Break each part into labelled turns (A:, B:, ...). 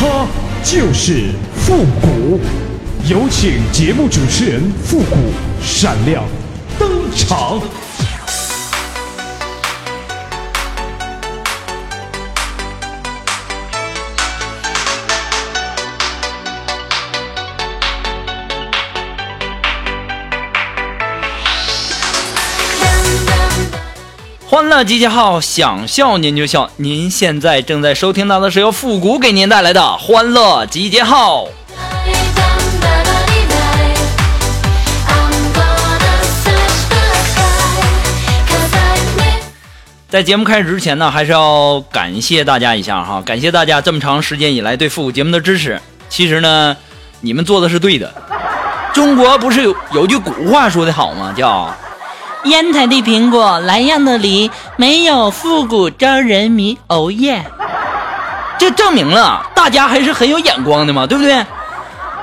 A: 他就是复古。有请节目主持人复古闪亮登场。
B: 欢乐集结号，想笑您就笑。您现在正在收听到的是由复古给您带来的《欢乐集结号》。在节目开始之前呢，还是要感谢大家一下哈，感谢大家这么长时间以来对复古节目的支持。其实呢，你们做的是对的。中国不是有有句古话说的好吗？叫
C: 烟台的苹果，莱阳的梨，没有复古招人迷。哦耶！
B: 这证明了大家还是很有眼光的嘛，对不对？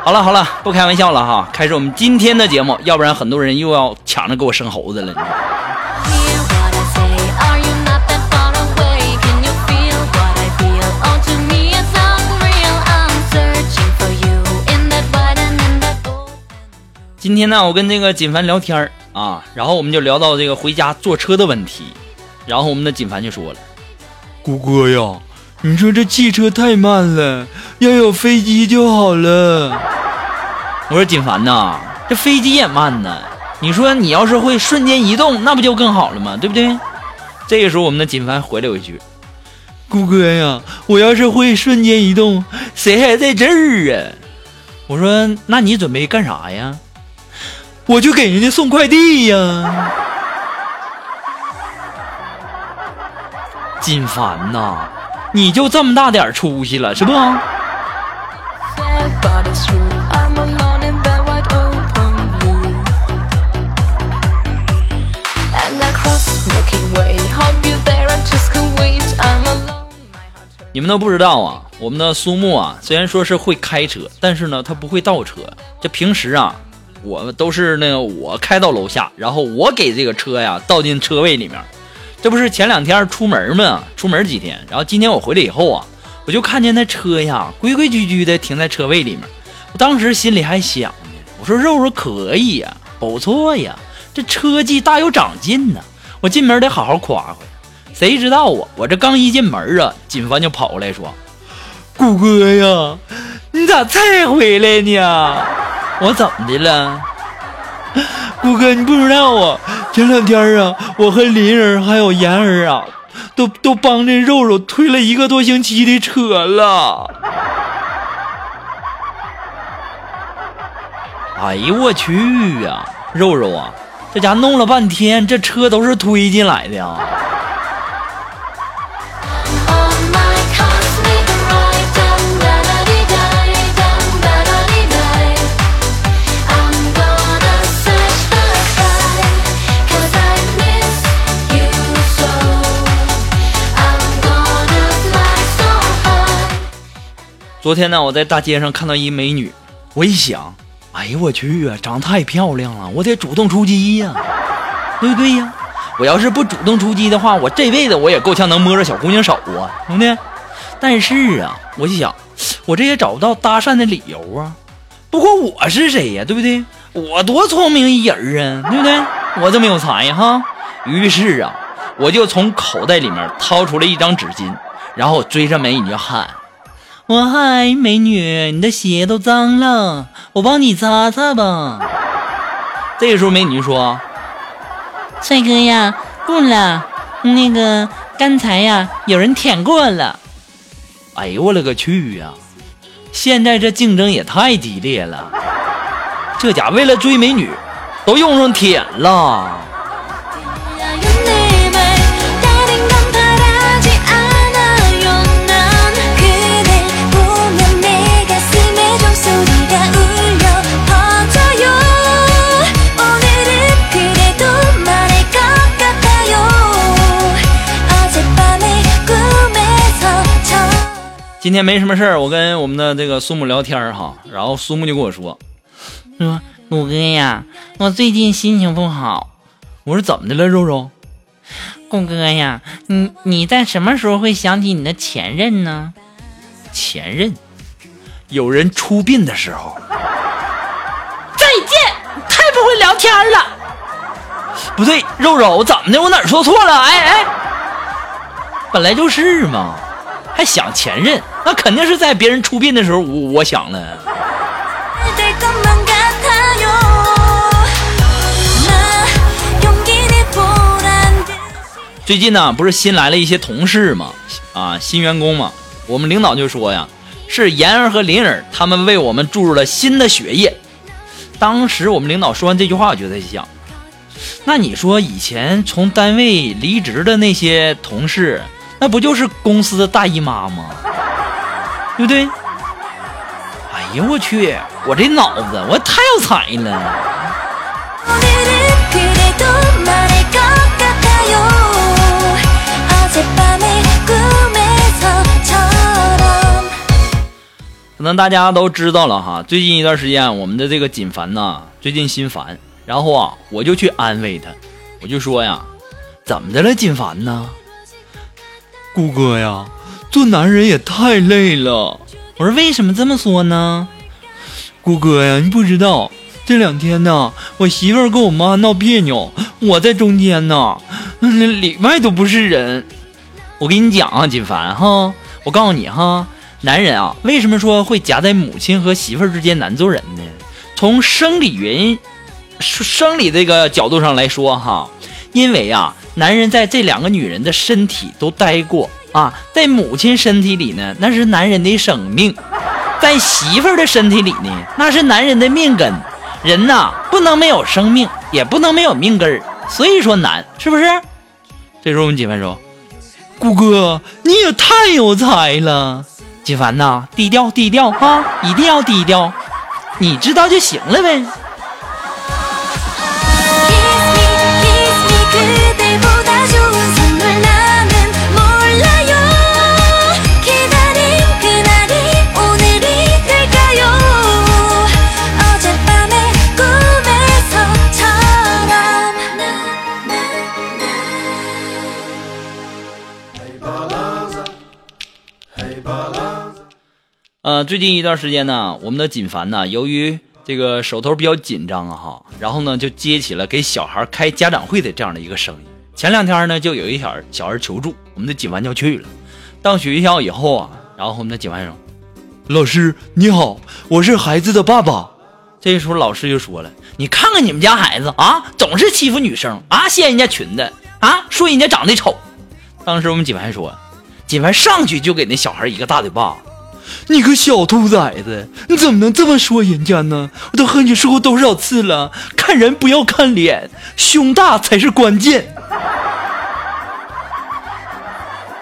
B: 好了好了，不开玩笑了哈，开始我们今天的节目，要不然很多人又要抢着给我生猴子了。你今天呢，我跟这个锦凡聊天儿啊，然后我们就聊到这个回家坐车的问题，然后我们的锦凡就说了：“
D: 谷哥呀，你说这汽车太慢了，要有飞机就好了。”
B: 我说：“锦凡呐，这飞机也慢呢，你说你要是会瞬间移动，那不就更好了吗？对不对？”这个时候，我们的锦凡回了我一句：“
D: 谷哥呀，我要是会瞬间移动，谁还在这儿啊？”
B: 我说：“那你准备干啥呀？”
D: 我就给人家送快递呀，
B: 金凡呐，你就这么大点出息了是不？你们都不知道啊，我们的苏木啊，虽然说是会开车，但是呢，他不会倒车。这平时啊。我们都是那个我开到楼下，然后我给这个车呀倒进车位里面。这不是前两天出门嘛，出门几天，然后今天我回来以后啊，我就看见那车呀规规矩矩的停在车位里面。我当时心里还想呢，我说肉肉可以呀，不错呀，这车技大有长进呢。我进门得好好夸夸。谁知道啊，我这刚一进门啊，锦凡就跑过来说：“
D: 谷哥呀，你咋才回来呢？”
B: 我怎么的了，
D: 谷哥？你不知道啊，前两天啊，我和林儿还有妍儿啊，都都帮这肉肉推了一个多星期的车了。
B: 哎呦我去呀，肉肉啊，这家弄了半天，这车都是推进来的啊。昨天呢，我在大街上看到一美女，我一想，哎呦我去啊，长太漂亮了，我得主动出击呀，对不对呀？我要是不主动出击的话，我这辈子我也够呛能摸着小姑娘手啊，兄弟。但是啊，我就想，我这也找不到搭讪的理由啊。不过我是谁呀，对不对？我多聪明一人啊，对不对？我这么有才哈。于是啊，我就从口袋里面掏出了一张纸巾，然后追着美女就喊。我嗨，美女，你的鞋都脏了，我帮你擦擦吧。这个时候，美女说：“
C: 帅哥呀，不了，那个刚才呀，有人舔过了。”
B: 哎呦我勒个去呀！现在这竞争也太激烈了，这家为了追美女，都用上舔了。今天没什么事儿，我跟我们的这个苏木聊天儿哈，然后苏木就跟我说，
C: 说鲁哥呀，我最近心情不好。
B: 我说怎么的了，肉肉？
C: 谷哥呀，你你在什么时候会想起你的前任呢？
B: 前任，有人出殡的时候。
C: 再见，太不会聊天了。
B: 不对，肉肉，我怎么的？我哪儿说错了？哎哎，本来就是嘛，还想前任，那肯定是在别人出殡的时候，我我想了。最近呢，不是新来了一些同事嘛，啊，新员工嘛，我们领导就说呀，是妍儿和林儿他们为我们注入了新的血液。当时我们领导说完这句话，我就在想，那你说以前从单位离职的那些同事，那不就是公司的大姨妈吗？对不对？哎呀，我去，我这脑子我太有才了。可能大家都知道了哈，最近一段时间我们的这个锦凡呐，最近心烦，然后啊，我就去安慰他，我就说呀，怎么的了，锦凡呢？
D: 顾哥呀，做男人也太累了。
C: 我说为什么这么说呢？
D: 顾哥呀，你不知道，这两天呢，我媳妇儿跟我妈闹别扭，我在中间呢，那里外都不是人。
B: 我跟你讲啊，锦凡哈，我告诉你哈。男人啊，为什么说会夹在母亲和媳妇儿之间难做人呢？从生理原因、生理这个角度上来说，哈，因为啊，男人在这两个女人的身体都待过啊，在母亲身体里呢，那是男人的生命；在媳妇儿的身体里呢，那是男人的命根。人呐，不能没有生命，也不能没有命根儿，所以说难，是不是？这时候我们几分说，
D: 顾哥，你也太有才了。
C: 几凡呐，低调低调啊，一定要低调，你知道就行了呗。呃，最近一段时间呢，我们的锦凡呢，由于这个手头比较紧张啊，哈，然后呢就接起了给小孩开家长会的这样的一个生意。前两天呢，就有一小小孩求助，我们的锦凡就去了。到学校以后啊，然后我们的锦凡说：“
D: 老师你好，我是孩子的爸爸。”
B: 这时候老师就说了：“你看看你们家孩子啊，总是欺负女生啊，掀人家裙子啊，说人家长得丑。”当时我们锦凡说：“锦凡上去就给那小孩一个大嘴巴。”
D: 你个小兔崽子，你怎么能这么说人家呢？我都和你说过多少次了，看人不要看脸，胸大才是关键。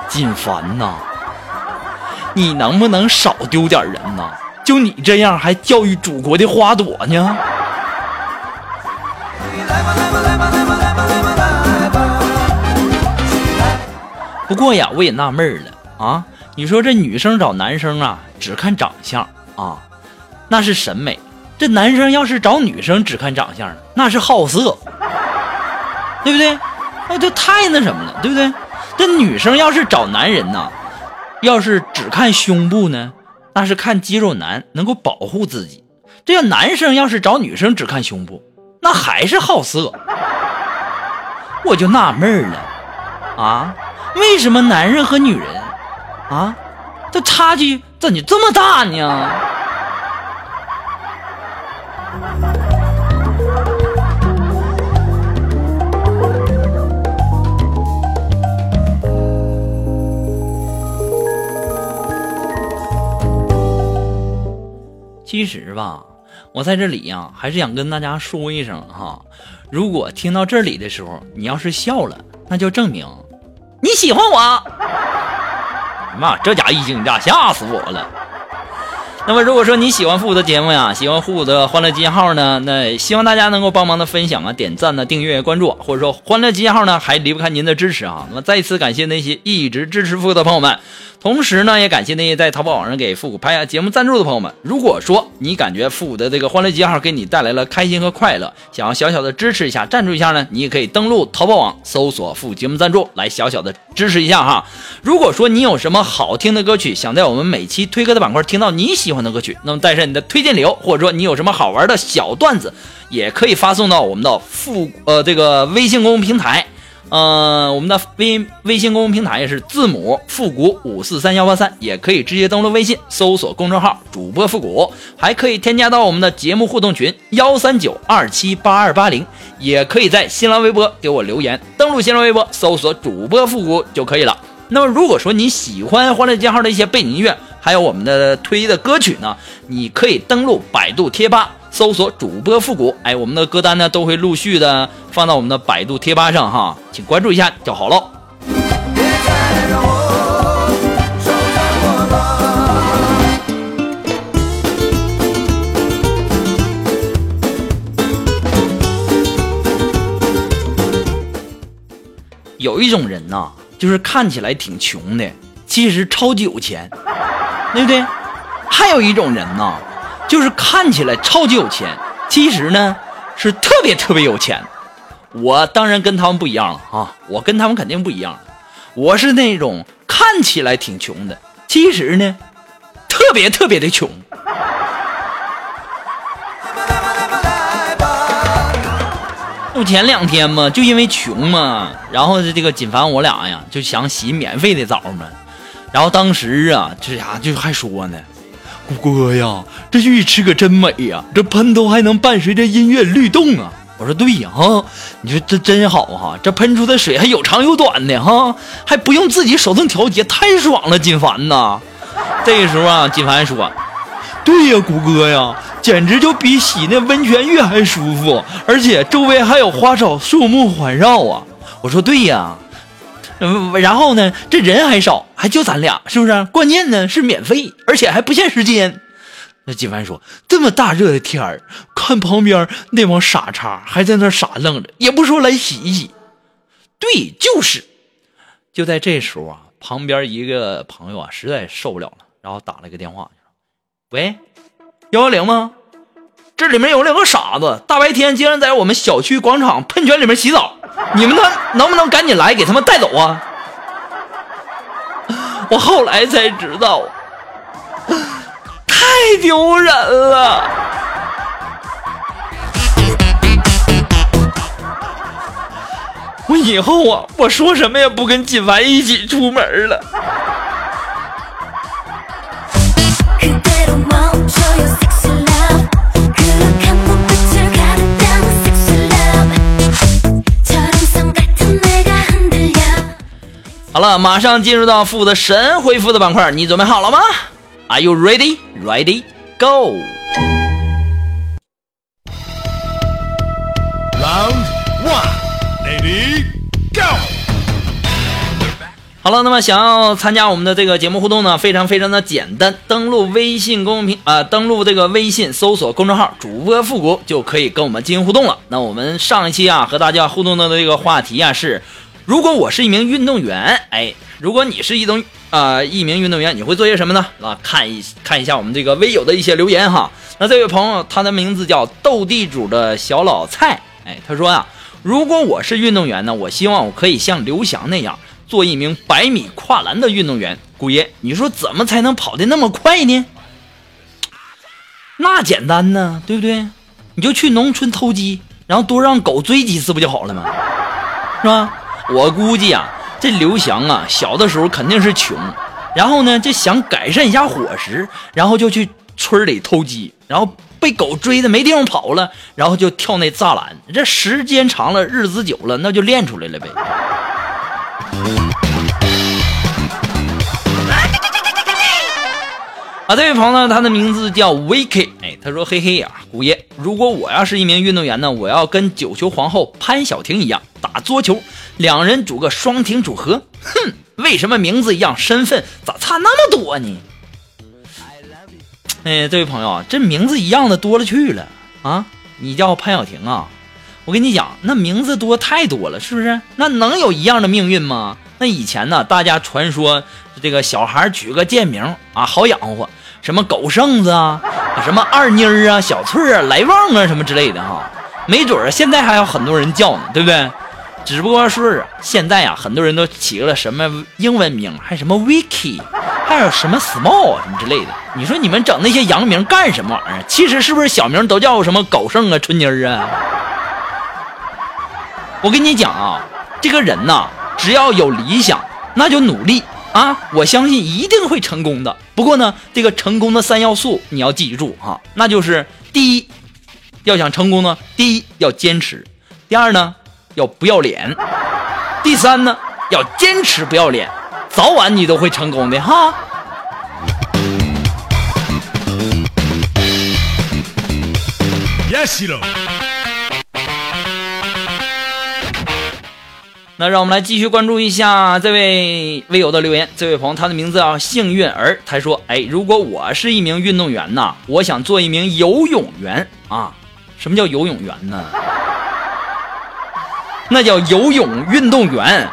B: 金凡呐，你能不能少丢点人呐？就你这样还教育祖国的花朵呢？不过呀，我也纳闷了啊。你说这女生找男生啊，只看长相啊，那是审美；这男生要是找女生只看长相，那是好色，对不对？那就太那什么了，对不对？这女生要是找男人呢，要是只看胸部呢，那是看肌肉男，能够保护自己；这要男生要是找女生只看胸部，那还是好色。我就纳闷了啊，为什么男人和女人？啊，这差距怎么这么大呢？其实吧，我在这里呀，还是想跟大家说一声哈，如果听到这里的时候，你要是笑了，那就证明你喜欢我。妈，这家一惊一乍，吓死我了。那么，如果说你喜欢复古的节目呀，喜欢复古的欢乐集结号呢，那希望大家能够帮忙的分享啊、点赞呢、订阅、关注，或者说欢乐集结号呢，还离不开您的支持啊。那么，再次感谢那些一直支持复古的朋友们。同时呢，也感谢那些在淘宝网上给复古拍下节目赞助的朋友们。如果说你感觉复古的这个欢乐集号给你带来了开心和快乐，想要小小的支持一下、赞助一下呢，你也可以登录淘宝网搜索“复古节目赞助”来小小的支持一下哈。如果说你有什么好听的歌曲，想在我们每期推歌的板块听到你喜欢的歌曲，那么带上你的推荐理由，或者说你有什么好玩的小段子，也可以发送到我们的复呃这个微信公众平台。呃，我们的微微信公众平台也是字母复古五四三幺八三，也可以直接登录微信搜索公众号主播复古，还可以添加到我们的节目互动群幺三九二七八二八零，也可以在新浪微博给我留言，登录新浪微博搜索主播复古就可以了。那么如果说你喜欢欢乐记号的一些背景音乐，还有我们的推的歌曲呢，你可以登录百度贴吧。搜索主播复古，哎，我们的歌单呢都会陆续的放到我们的百度贴吧上哈，请关注一下就好喽。有一种人呐，就是看起来挺穷的，其实超级有钱，对不对？还有一种人呢。就是看起来超级有钱，其实呢是特别特别有钱。我当然跟他们不一样啊，我跟他们肯定不一样。我是那种看起来挺穷的，其实呢特别特别的穷。就前两天嘛，就因为穷嘛，然后这个锦凡我俩呀就想洗免费的澡嘛，然后当时啊这家就还说呢。
C: 谷哥呀，这浴池可真美呀！这喷头还能伴随着音乐律动啊！
B: 我说对呀，哈，你说这真好哈，这喷出的水还有长有短的哈，还不用自己手动调节，太爽了！金凡呐，这个时候啊，金凡说：“
C: 对呀，谷哥呀，简直就比洗那温泉浴还舒服，而且周围还有花草树木环绕啊！”
B: 我说对呀。嗯，然后呢？这人还少，还就咱俩，是不是？关键呢是免费，而且还不限时间。
C: 那金凡说：“这么大热的天儿，看旁边那帮傻叉还在那傻愣着，也不说来洗一洗。”
B: 对，就是。就在这时候啊，旁边一个朋友啊实在受不了了，然后打了一个电话：“喂，幺幺零吗？这里面有两个傻子，大白天竟然在我们小区广场喷泉里面洗澡。”你们能能不能赶紧来给他们带走啊？我后来才知道，太丢人了。
C: 我以后啊，我说什么也不跟锦凡一起出门了。
B: 好了，马上进入到负的神回复的板块，你准备好了吗？Are you ready? Ready? Go! Round one, ready? Go! 好了，那么想要参加我们的这个节目互动呢，非常非常的简单，登录微信公众平啊，登录这个微信搜索公众号主播复古就可以跟我们进行互动了。那我们上一期啊和大家互动的这个话题啊是。如果我是一名运动员，哎，如果你是一种啊一名运动员，你会做些什么呢？啊，看一看一下我们这个微友的一些留言哈。那这位朋友，他的名字叫斗地主的小老蔡，哎，他说呀，如果我是运动员呢，我希望我可以像刘翔那样做一名百米跨栏的运动员。姑爷，你说怎么才能跑得那么快呢？那简单呢，对不对？你就去农村偷鸡，然后多让狗追几次不就好了吗？是吧？我估计啊，这刘翔啊，小的时候肯定是穷，然后呢，就想改善一下伙食，然后就去村里偷鸡，然后被狗追的没地方跑了，然后就跳那栅栏。这时间长了，日子久了，那就练出来了呗。这位朋友，他的名字叫 Vicky，哎，他说：“嘿嘿呀，姑爷，如果我要是一名运动员呢，我要跟九球皇后潘晓婷一样打桌球。”两人组个双停组合，哼，为什么名字一样，身份咋差那么多呢？哎，这位朋友啊，这名字一样的多了去了啊！你叫潘晓婷啊？我跟你讲，那名字多太多了，是不是？那能有一样的命运吗？那以前呢，大家传说这个小孩取个贱名啊，好养活，什么狗剩子啊，什么二妮儿啊、小翠啊、来旺啊什么之类的哈，没准儿现在还有很多人叫呢，对不对？只不过说是现在啊，很多人都起了什么英文名，还什么 Vicky，还有什么 Small 什么之类的。你说你们整那些洋名干什么玩意儿？其实是不是小名都叫什么狗剩啊、春妮儿啊？我跟你讲啊，这个人呐，只要有理想，那就努力啊！我相信一定会成功的。不过呢，这个成功的三要素你要记住哈，那就是第一，要想成功呢，第一要坚持，第二呢。要不要脸？第三呢，要坚持不要脸，早晚你都会成功的哈。Yes，那让我们来继续关注一下这位微友的留言。这位朋友，他的名字叫幸运儿，他说：“哎，如果我是一名运动员呐，我想做一名游泳员啊。什么叫游泳员呢？” 那叫游泳运动员，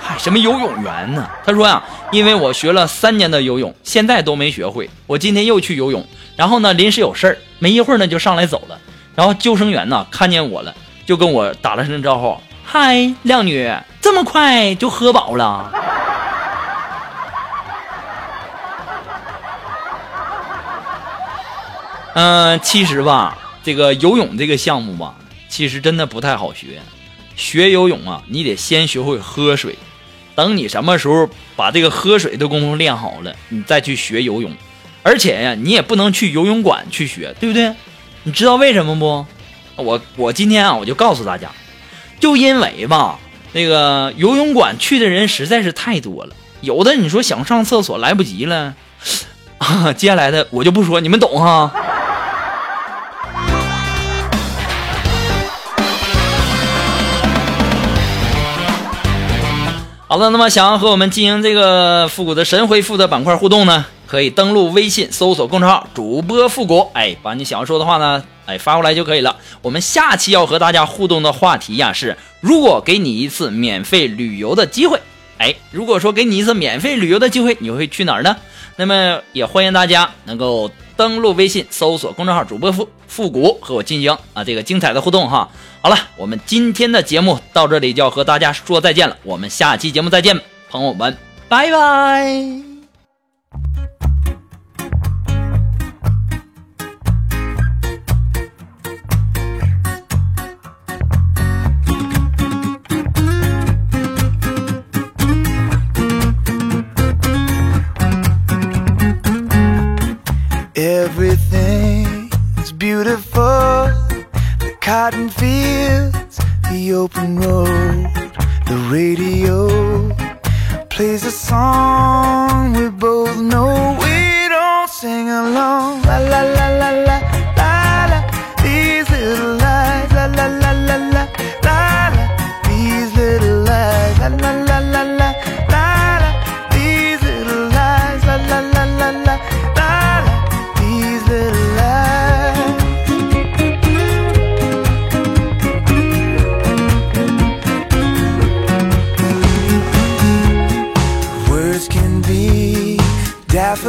B: 嗨，什么游泳员呢？他说呀，因为我学了三年的游泳，现在都没学会。我今天又去游泳，然后呢，临时有事儿，没一会儿呢就上来走了。然后救生员呢看见我了，就跟我打了声招呼：“嗨，靓女，这么快就喝饱了？”嗯，其实吧，这个游泳这个项目吧，其实真的不太好学。学游泳啊，你得先学会喝水。等你什么时候把这个喝水的功夫练好了，你再去学游泳。而且呀，你也不能去游泳馆去学，对不对？你知道为什么不？我我今天啊，我就告诉大家，就因为吧，那个游泳馆去的人实在是太多了，有的你说想上厕所来不及了，啊，接下来的我就不说，你们懂哈。好了，那么想要和我们进行这个复古的神回复的板块互动呢，可以登录微信搜索公众号“主播复古”，哎，把你想要说的话呢，哎发过来就可以了。我们下期要和大家互动的话题呀是：如果给你一次免费旅游的机会，哎，如果说给你一次免费旅游的机会，你会去哪儿呢？那么也欢迎大家能够登录微信搜索公众号“主播复复古”和我进行啊这个精彩的互动哈。好了，我们今天的节目到这里就要和大家说再见了。我们下期节目再见，朋友们，拜拜。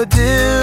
B: do.